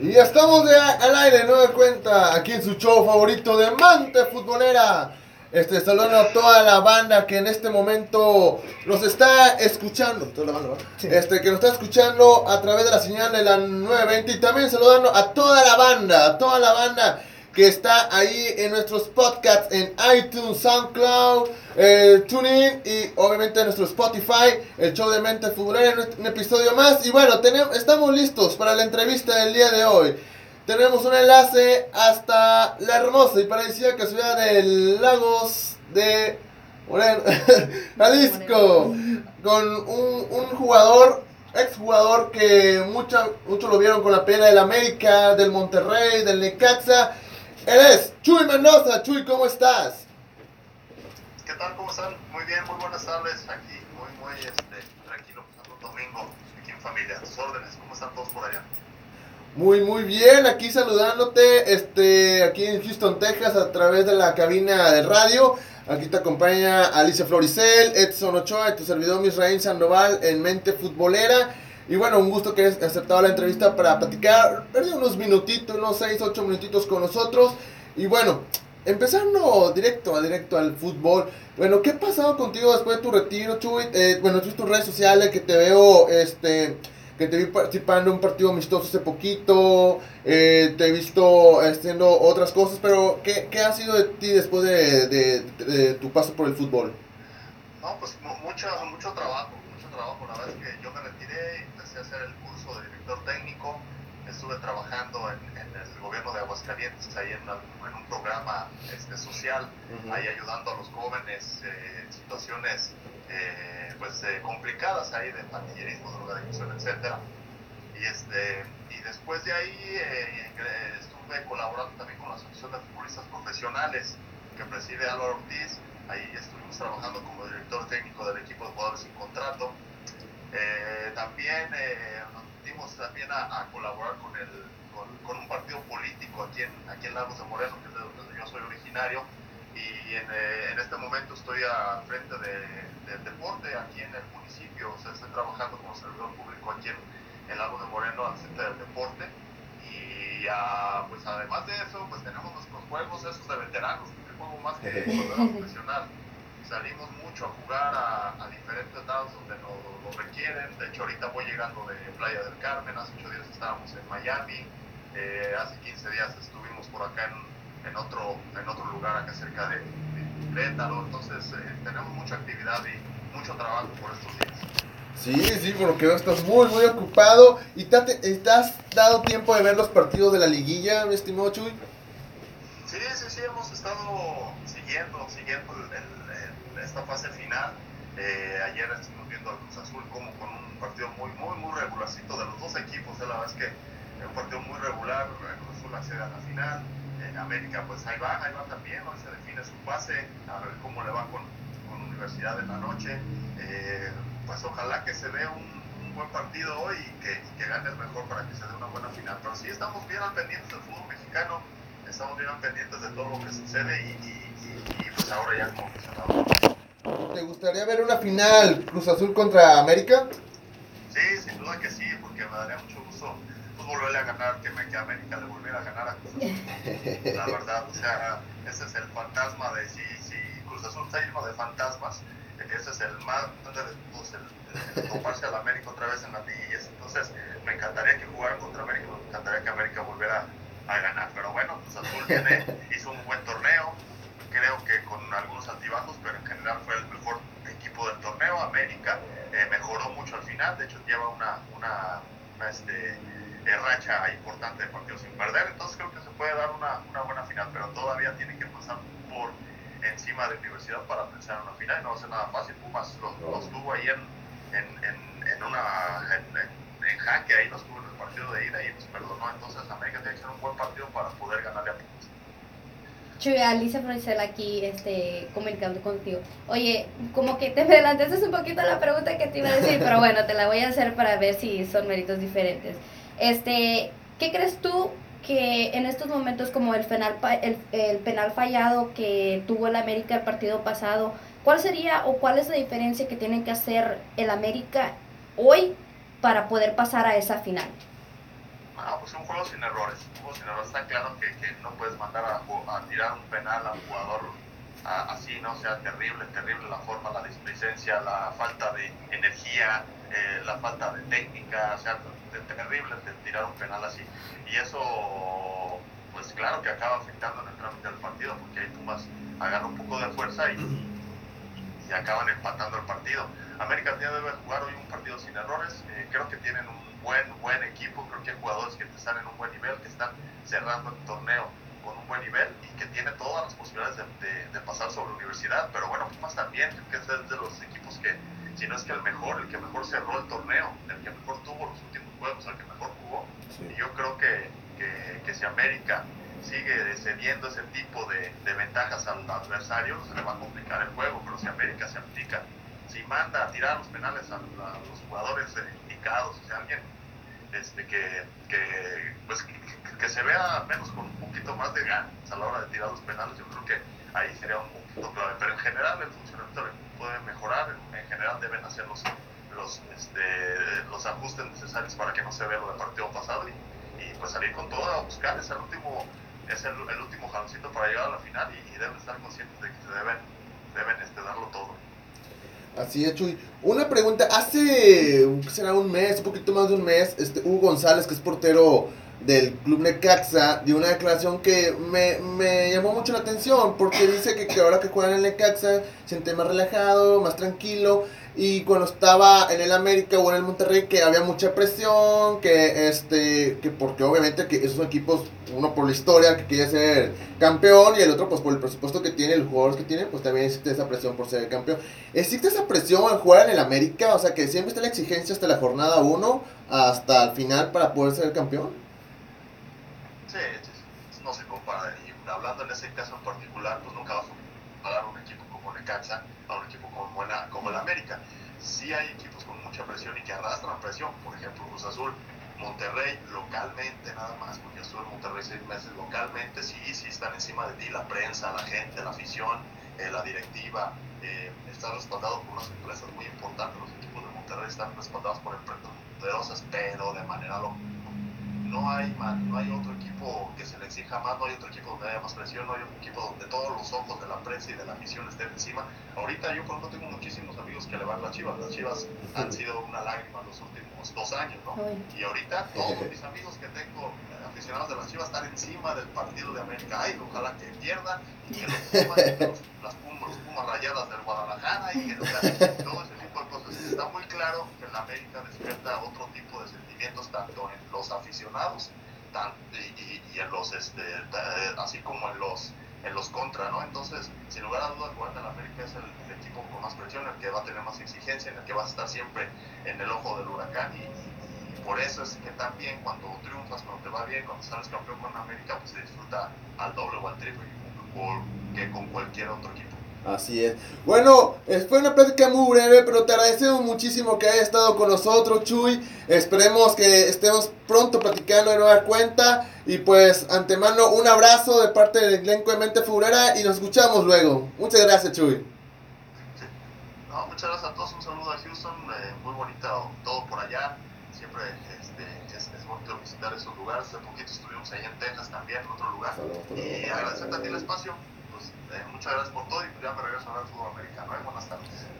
Y estamos de al aire, no de cuenta, aquí en su show favorito de Mante Futbolera. Este, saludando a toda la banda que en este momento nos está escuchando. Toda la banda. Este, que nos está escuchando a través de la señal de la 920. Y también saludando a toda la banda, a toda la banda que está ahí en nuestros podcasts en iTunes, SoundCloud, eh, TuneIn y obviamente en nuestro Spotify, el show de Mente Futbolera, un episodio más. Y bueno, tenemos, estamos listos para la entrevista del día de hoy. Tenemos un enlace hasta la hermosa y paradisíaca ciudad de Lagos de Jalisco, con un, un jugador, exjugador que muchos mucho lo vieron con la pena del América, del Monterrey, del Necaxa. Él es Chuy Mendoza. Chuy, ¿cómo estás? ¿Qué tal? ¿Cómo están? Muy bien, muy buenas tardes. Aquí, muy, muy este, tranquilo, pasando un domingo aquí en familia. A tus órdenes, ¿cómo están todos por allá? Muy, muy bien, aquí saludándote, este, aquí en Houston, Texas, a través de la cabina de radio. Aquí te acompaña Alicia Floricel, Edson Ochoa y tu servidor Misraín Sandoval en Mente Futbolera. Y bueno, un gusto que hayas aceptado la entrevista para platicar, perdí unos minutitos, unos 6, 8 minutitos con nosotros. Y bueno, empezando directo, directo al fútbol. Bueno, ¿qué ha pasado contigo después de tu retiro, Chuy? Eh, bueno, tus redes sociales que te veo, este que te vi participando en un partido amistoso hace poquito, eh, te he visto haciendo otras cosas, pero ¿qué, qué ha sido de ti después de, de, de, tu paso por el fútbol? No, pues mucho, mucho trabajo. La verdad es que yo me retiré y empecé a hacer el curso de director técnico. Estuve trabajando en, en el gobierno de Aguascalientes, ahí en, en un programa este, social, uh -huh. ahí ayudando a los jóvenes eh, en situaciones eh, pues eh, complicadas ahí de pandillerismo, drogadicción, etcétera. Y este y después de ahí eh, estuve colaborando también con la Asociación de Futbolistas Profesionales que preside Álvaro Ortiz. Ahí estuvimos trabajando como director técnico del equipo de jugadores sin contrato. también también a, a colaborar con, el, con, con, un partido político aquí en, aquí en Lagos de Moreno, que es de donde yo soy originario. Y en, en este momento estoy al frente de, del deporte aquí en el municipio. O sea, estoy trabajando como servidor público aquí en el Lago de Moreno, al centro del deporte. Y uh, pues además de eso, pues tenemos nuestros juegos esos de veteranos, que juego más que jugador profesional. Salimos mucho a jugar a, diferentes lados donde nos lo requieren. De hecho, ahorita voy llegando de Playa del Carmen. Hace 8 días estábamos en Miami. Eh, hace 15 días estuvimos por acá en, en, otro, en otro lugar acá cerca de, Querétaro, entonces eh, tenemos mucha actividad y mucho trabajo por estos días. Sí, sí, por lo que veo estás muy, muy ocupado. ¿Y te, te, has dado tiempo de ver los partidos de la liguilla, mi estimado Chuy? Sí, sí, sí, hemos estado siguiendo, siguiendo el, esta fase final. Eh, ayer estuvimos viendo al Cruz Azul como con un partido muy, muy, muy regularcito de los dos equipos. Eh, la verdad es que es un partido muy regular. El Cruz Azul accede a la final. América, pues ahí va, ahí va también, hoy se define su pase, a ver cómo le va con, con Universidad en la noche. Eh, pues ojalá que se vea un, un buen partido hoy y que, y que, gane el mejor para que se dé una buena final. Pero sí estamos bien al pendientes del fútbol mexicano, estamos bien al pendientes de todo lo que sucede y, y, y pues ahora ya como. ¿Te gustaría ver una final Cruz Azul contra América? Sí, sin duda que sí, porque me daría mucho gusto volverle a ganar, que, me, que América le volviera a ganar a Cruz Azul. La verdad, o sea, ese es el fantasma de si, si Cruz Azul está lleno de fantasmas, ese es el más todos, el, el, toparse a la América otra vez en las liguillas. Entonces, me encantaría que jugaran contra América, me encantaría que América volviera a ganar. Azul tiene, hizo un buen torneo, creo que con algunos altibajos, pero en general fue el mejor equipo del torneo. América eh, mejoró mucho al final, de hecho, lleva una, una, una este, de racha importante de partidos sin perder, entonces creo que se puede dar una, una, buena final, pero todavía tiene que pasar por encima de Universidad para pensar en una final y no va a ser nada fácil. Pumas los, los tuvo ahí en, en, en, en una en, en, jaque, ahí los tuvo en el partido de ida y nos perdonó, entonces América tiene que ser un buen partido para poder ganarle a Pumas. Chuy, Alicia Florisel aquí este, comunicando contigo. Oye, como que te adelantaste un poquito la pregunta que te iba a decir, pero bueno, te la voy a hacer para ver si son méritos diferentes. Este, ¿Qué crees tú que en estos momentos como el penal, el, el penal fallado que tuvo el América el partido pasado, cuál sería o cuál es la diferencia que tiene que hacer el América hoy para poder pasar a esa final? No, pues un juego sin errores. Un juego sin errores. Está claro que, que no puedes mandar a, a, tirar un penal a un jugador así, ¿no? O sea, terrible, terrible la forma, la displicencia, la falta de energía, eh, la falta de técnica, o sea, terrible de tirar un penal así. Y eso, pues claro que acaba afectando en el trámite del partido, porque ahí Pumas agarra un poco de fuerza y, y acaban empatando el partido. América ya debe jugar hoy un partido sin errores. Eh, creo que tienen un buen, buen equipo. Creo que hay jugadores que están en un buen nivel, que están cerrando el torneo con un buen nivel y que tiene todas las posibilidades de, de, pasar sobre la universidad. Pero bueno, Pumas también, que es de los equipos que, si no es que el mejor, el que mejor cerró el torneo, el que mejor tuvo los últimos juegos, el que mejor jugó. Y yo creo que, que, que si América sigue cediendo ese tipo de, de, ventajas al adversario, se le va a complicar el juego, pero si América se aplica, si manda a tirar los penales a, los jugadores indicados, o sea, alguien este, que, que, pues, que, se vea menos con un poquito más de ganas a la hora de tirar los penales, yo creo que ahí sería un punto clave. Pero en general el funcionamiento puede mejorar, en, general deben hacer los, los, este, los ajustes necesarios para que no se vea lo del partido pasado y, pues salir con todo a buscar, es el último es el, último jaloncito para llegar a la final y, y, deben estar conscientes de que se deben, deben este, darlo todo. Así Chuy. Una pregunta, hace, será un mes, un poquito más de un mes, este Hugo González, que es portero del Club Necaxa, dio una declaración que me, me llamó mucho la atención, porque dice que, que ahora que juegan en el Necaxa, siente más relajado, más tranquilo, y cuando estaba en el América o en el Monterrey que había mucha presión, que este, que porque obviamente que esos equipos, uno por la historia que quiere ser campeón y el otro pues por el presupuesto que tiene, los jugadores que tiene, pues también existe esa presión por ser campeón. ¿Existe esa presión al jugar en el América? O sea que siempre está la exigencia hasta la jornada 1 hasta el final para poder ser campeón. Sí, no se compara. Y hablando en ese caso en particular, pues nunca vas a pagar un equipo como Necaxa como, el América. Sí hay equipos con mucha presión y que arrastran presión, por ejemplo Cruz Azul, Monterrey, localmente nada más, porque estuve en Monterrey seis meses, localmente sí, sí están encima de ti la prensa, la gente, la afición, eh, la directiva, eh, están respaldados por unas empresas muy importantes, los equipos de Monterrey están respaldados por empresas poderosas, pero de manera local no hay, no hay otro equipo que se le exija más, no hay otro equipo donde haya más presión, no hay un equipo donde todos los ojos de la prensa y de la afición estén encima. Ahorita yo por ejemplo tengo muchísimos amigos que le van las chivas, las chivas han sido una lágrima los últimos dos años, ¿no? Y ahorita todos mis amigos que tengo eh, aficionados de las chivas están encima del partido de América, ay, ojalá que pierda y que los Pumas, los, las Pumas, rayadas del Guadalajara y que o sea, todo ese tipo de cosas. Está muy claro que la América despierta otro tipo de tanto en los aficionados y, en los este así como en los en los contra, ¿no? Entonces, sin lugar a dudas, jugar en la América es el, equipo con más presión, el que va a tener más exigencia, en el que va a estar siempre en el ojo del huracán y, y por eso es que también cuando triunfas, cuando te va bien, cuando sales campeón con América, pues se disfruta al doble o al triple que con cualquier otro equipo. Así es. Bueno, fue una plática muy breve, pero te agradecemos muchísimo que hayas estado con nosotros, Chuy. Esperemos que estemos pronto platicando de nueva cuenta. Y pues, antemano, un abrazo de parte del elenco de Mente Furera y nos escuchamos luego. Muchas gracias, Chuy. No, muchas gracias a todos. Un saludo a Houston. Eh, muy bonito todo por allá. Siempre este, es, es, bonito visitar esos lugares. Hace poquito estuvimos ahí en Texas también, en otro lugar. Y agradecerte a ti el espacio. Eh, muchas gracias por todo y ya me regreso a ver fútbol americano. ¿eh? Buenas tardes.